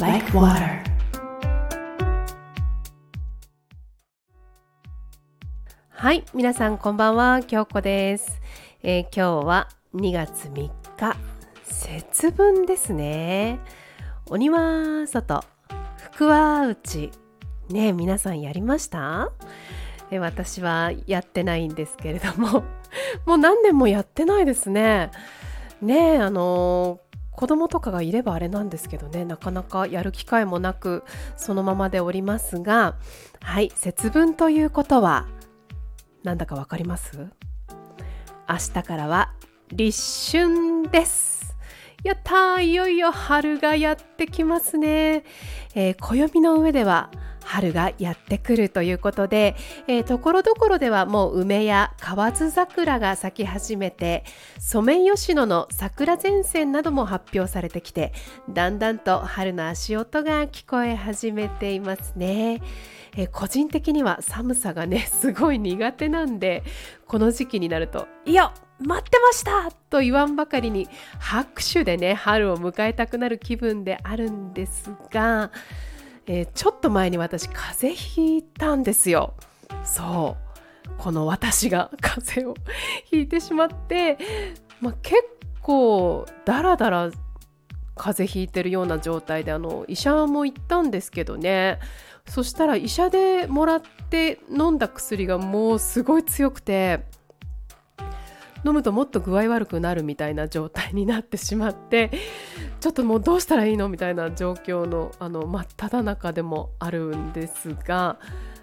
like water. はい、皆さんこんばんは、京子です、えー今日は2月3日、節分ですね。お庭外、福は内。ねえ皆さんやりました？え私はやってないんですけれども、もう何年もやってないですね。ねえあのー子供とかがいればあれなんですけどねなかなかやる機会もなくそのままでおりますがはい節分ということはなんだかわかります？明日からは立春です。やったーいよいよ春がやってきますね、えー暦の上では春がやってくるということで、えーところどころではもう梅や河津桜が咲き始めてソメイヨシノの桜前線なども発表されてきてだんだんと春の足音が聞こえ始めていますね。えー個人的には寒さがね すごい苦手なんでこの時期になると「いや待ってました!」と言わんばかりに拍手でね春を迎えたくなる気分であるんですが、えーちょっと前に私風邪ひいたんですよ。そうこの私が風邪をひいてしまって、まあ、結構ダラダラ風邪ひいてるような状態であの医者も行ったんですけどねそしたら医者でもらって飲んだ薬がもうすごい強くて飲むともっと具合悪くなるみたいな状態になってしまって ちょっともうどうしたらいいのみたいな状況のあの真っ只中でもあるんですが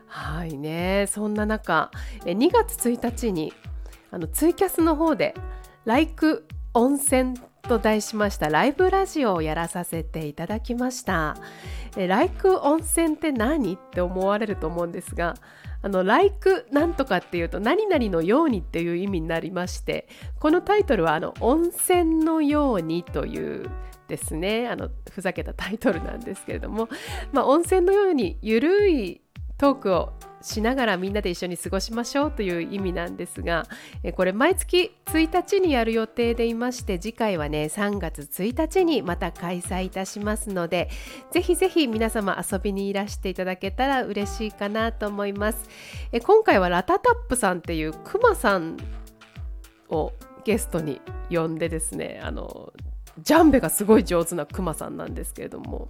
はいねそんな中2月1日にあのツイキャスの方で「Like 温泉」と題しましたライブラジオをやらさせていただきました。え Like 温泉って何って思われると思うんですがあの Like なんとかっていうと何々のようにっていう意味になりましてこのタイトルはあの温泉のようにというですねあのふざけたタイトルなんですけれども、まあ、温泉のようにゆるいトークをしながらみんなで一緒に過ごしましょうという意味なんですがえこれ毎月1日にやる予定でいまして次回はね3月1日にまた開催いたしますのでぜひぜひ皆様遊びにいらしていただけたら嬉しいかなと思います。え今回はラタタップさんっていうクマさんをゲストに呼んでですねあのジャンベがすごい上手なクマさんなんですけれども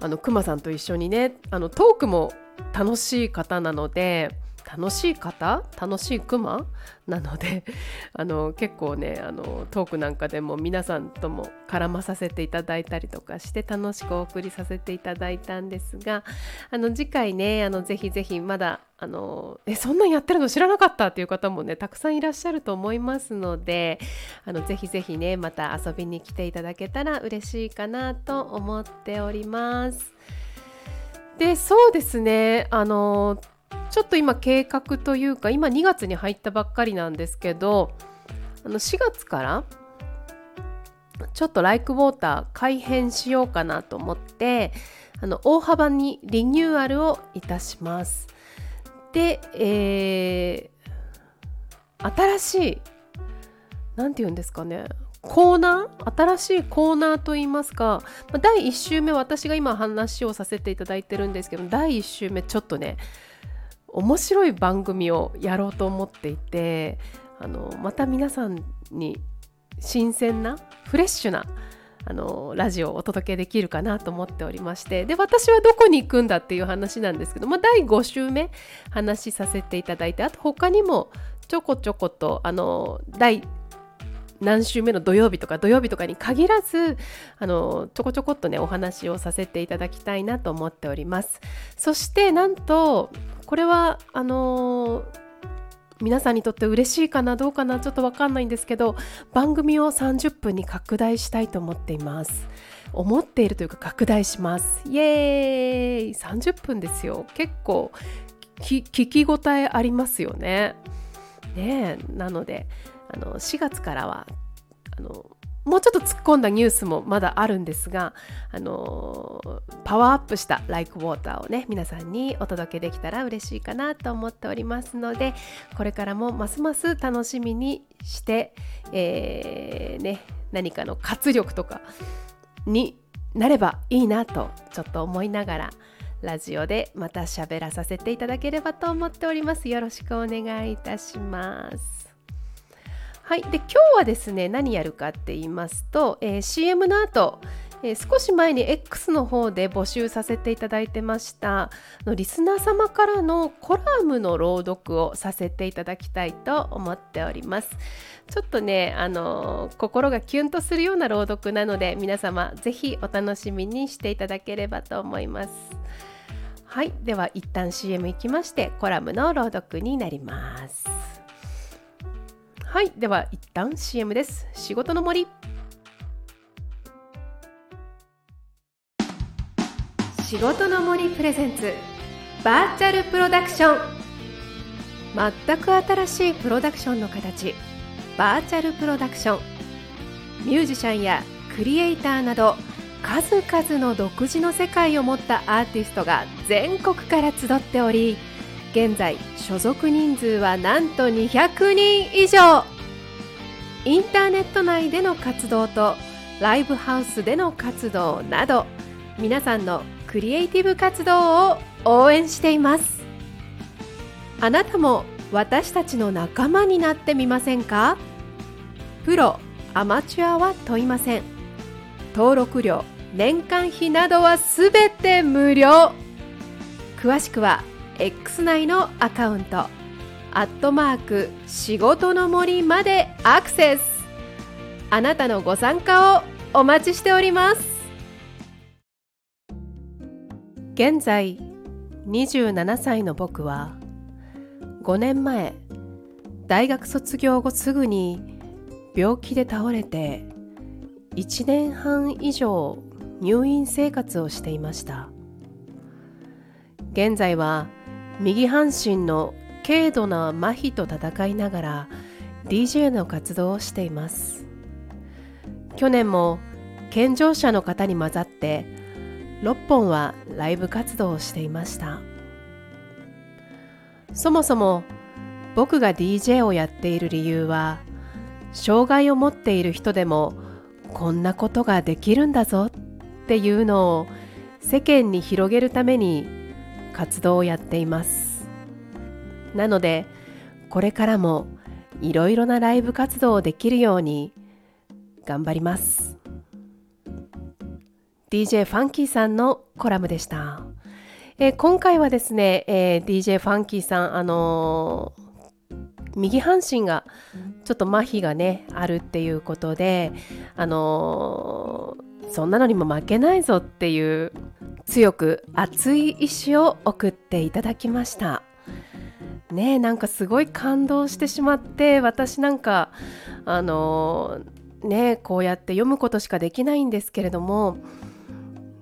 あのクマさんと一緒にねあのトークも楽しい方なので楽しい方？楽しいクマ？なので あの結構ねあのトークなんかでも皆さんとも絡まさせていただいたりとかして楽しくお送りさせていただいたんですがあの次回ねあのぜひぜひまだあのえそんなんやってるの知らなかったっていう方もねたくさんいらっしゃると思いますのであのぜひぜひねまた遊びに来ていただけたら嬉しいかなと思っております。でそうですねあのちょっと今計画というか今2月に入ったばっかりなんですけどあの4月からちょっとライクウォーター改編しようかなと思ってあの大幅にリニューアルをいたします。で、えー新しい何て言うんですかねコーナー？新しいコーナーといいますか、第1週目私が今話をさせていただいてるんですけど第1週目ちょっとね面白い番組をやろうと思っていてあのまた皆さんに新鮮なフレッシュなあのラジオをお届けできるかなと思っておりましてで私はどこに行くんだっていう話なんですけど、まあ、第5週目話させていただいてあと他にもちょこちょことあの第何週目の土曜日とか土曜日とかに限らずあのちょこちょこっとねお話をさせていただきたいなと思っております。そしてなんとこれはあの皆さんにとって嬉しいかなどうかなちょっとわかんないんですけど番組を30分に拡大したいと思っています。思っているというか拡大します。イエーイ！30分ですよ。結構聞き応えありますよね。ねなのであの4月からはあのもうちょっと突っ込んだニュースもまだあるんですが、あのパワーアップした「Like Water」をね皆さんにお届けできたら嬉しいかなと思っておりますのでこれからもますます楽しみにして、えーね、何かの活力とかになればいいなとちょっと思いながらラジオでまた喋らさせていただければと思っております。よろしくお願いいたします。はい。で今日はですね何やるかって言いますと、えー、CM の後えー、少し前に X の方で募集させていただいてましたのリスナー様からのコラムの朗読をさせていただきたいと思っております。ちょっとねあのー、心がキュンとするような朗読なので皆様ぜひお楽しみにしていただければと思います。はい。では一旦 CM いきましてコラムの朗読になります。はいでは一旦 CM です。仕事の森。仕事の森プレゼンツ。バーチャルプロダクション。全く新しいプロダクションの形。バーチャルプロダクション。ミュージシャンやクリエイターなど数々の独自の世界を持ったアーティストが全国から集っており現在所属人数はなんと200人以上。インターネット内での活動とライブハウスでの活動など皆さんのクリエイティブ活動を応援しています。あなたも私たちの仲間になってみませんか？プロアマチュアは問いません。登録料年間費などはすべて無料。詳しくは X 内のアカウント。アットマーク仕事の森までアクセス。あなたのご参加をお待ちしております。現在27歳の僕は5年前大学卒業後すぐに病気で倒れて1年半以上入院生活をしていました。現在は右半身の軽度な麻痺と戦いながら DJ の活動をしています。去年も健常者の方に混ざって6本はライブ活動をしていました。そもそも僕が DJ をやっている理由は障害を持っている人でもこんなことができるんだぞっていうのを世間に広げるために活動をやっていますなのでこれからもいろいろなライブ活動をできるように頑張ります DJ ファンキーさんのコラムでした。えー、今回はですね、えー、DJ ファンキーさん、あのー、右半身がちょっと麻痺がねあるっていうことで、あのそんなのにも負けないぞっていう強く熱い意志を送っていただきました。ねなんかすごい感動してしまって私なんかあのねこうやって読むことしかできないんですけれども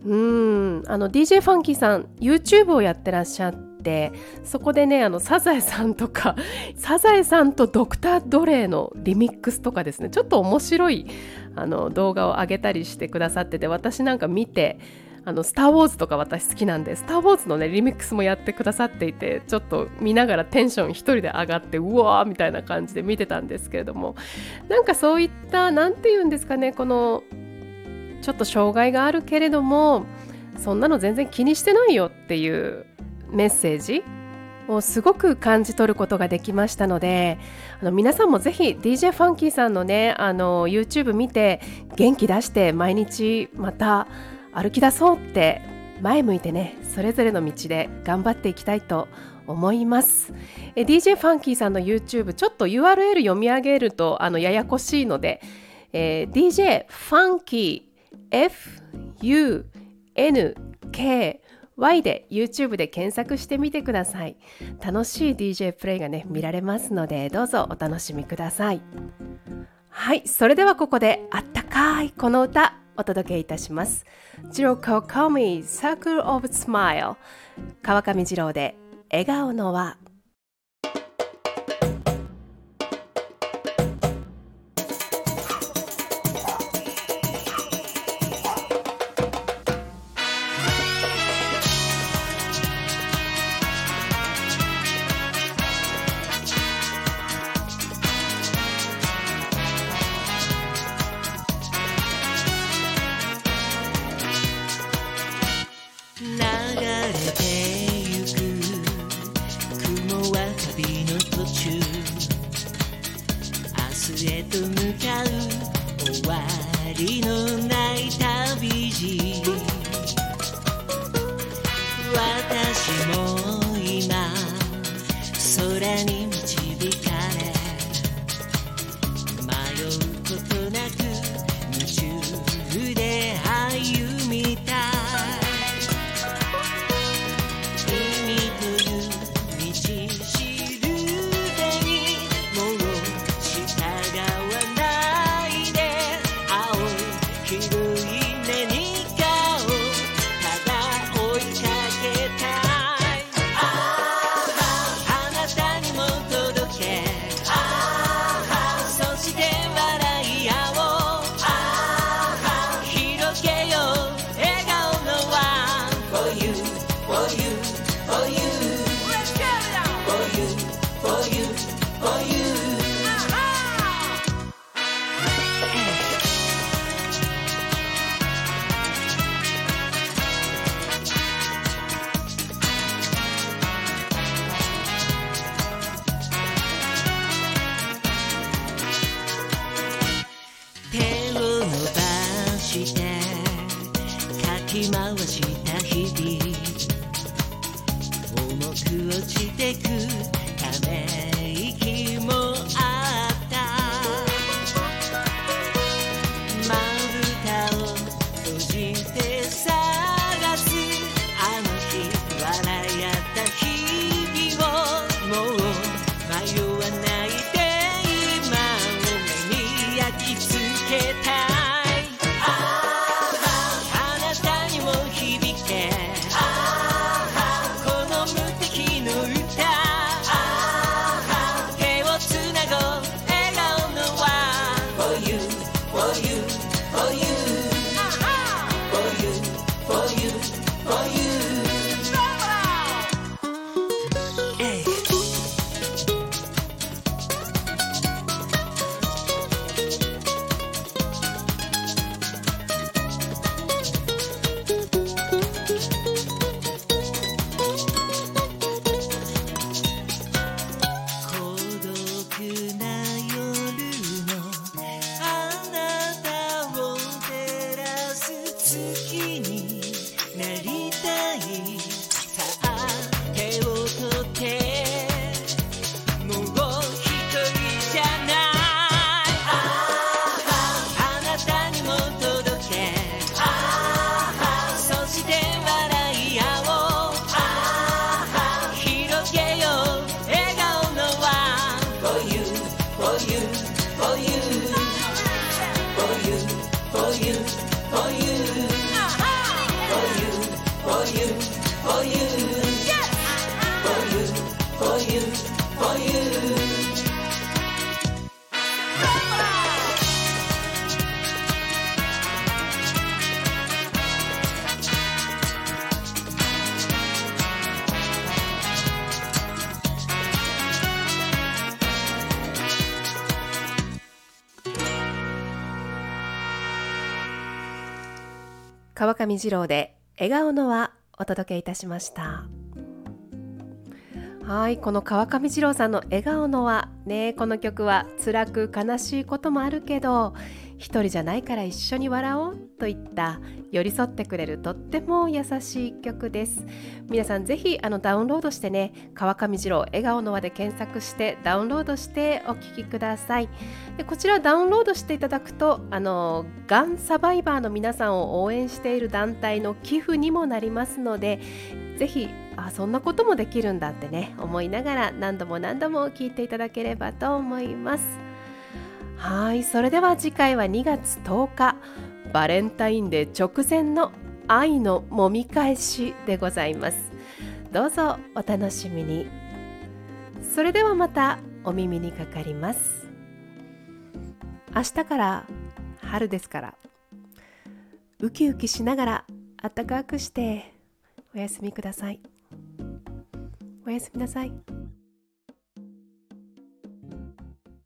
うんあの DJ ファンキーさん YouTube をやってらっしゃってそこでねあのサザエさんとか サザエさんとドクター・ドレイのリミックスとかですねちょっと面白いあの動画を上げたりしてくださってて私なんか見てあのスター・ウォーズとか私好きなんでスター・ウォーズのねリミックスもやってくださっていてちょっと見ながらテンション一人で上がってうわーみたいな感じで見てたんですけれどもなんかそういった何て言うんですかねこのちょっと障害があるけれどもそんなの全然気にしてないよっていうメッセージをすごく感じ取ることができましたのであの皆さんもぜひ DJ ファンキーさんのねあの YouTube 見て元気出して毎日また歩き出そうって前向いてねそれぞれの道で頑張っていきたいと思います。え DJ ファンキーさんの YouTube ちょっと URL 読み上げるとあのややこしいので、えー、DJ ファンキー FUNKY で YouTube で検索してみてください。楽しい DJ プレイがね見られますのでどうぞお楽しみください。はいそれではここであったかいこの歌。お届けいたします。ジロコカミ Circle of Smile 川上二郎で笑顔の輪。川上二郎で笑顔の輪お届けいたしました。はいこの川上二郎さんの笑顔の輪。ねこの曲は辛く悲しいこともあるけど一人じゃないから一緒に笑おうといった寄り添ってくれるとっても優しい曲です。皆さんぜひあのダウンロードしてね川上二郎笑顔の輪で検索してダウンロードしてお聴きください。でこちらダウンロードしていただくとあのがんサバイバーの皆さんを応援している団体の寄付にもなりますのでぜひあそんなこともできるんだってね思いながら何度も何度も聞いていただければと思います。はいそれでは次回は2月10日バレンタインデー直前の愛の揉み返しでございます。どうぞお楽しみに。それではまたお耳にかかります。明日から春ですからウキウキしながら暖かくしておやすみください。おやすみなさい。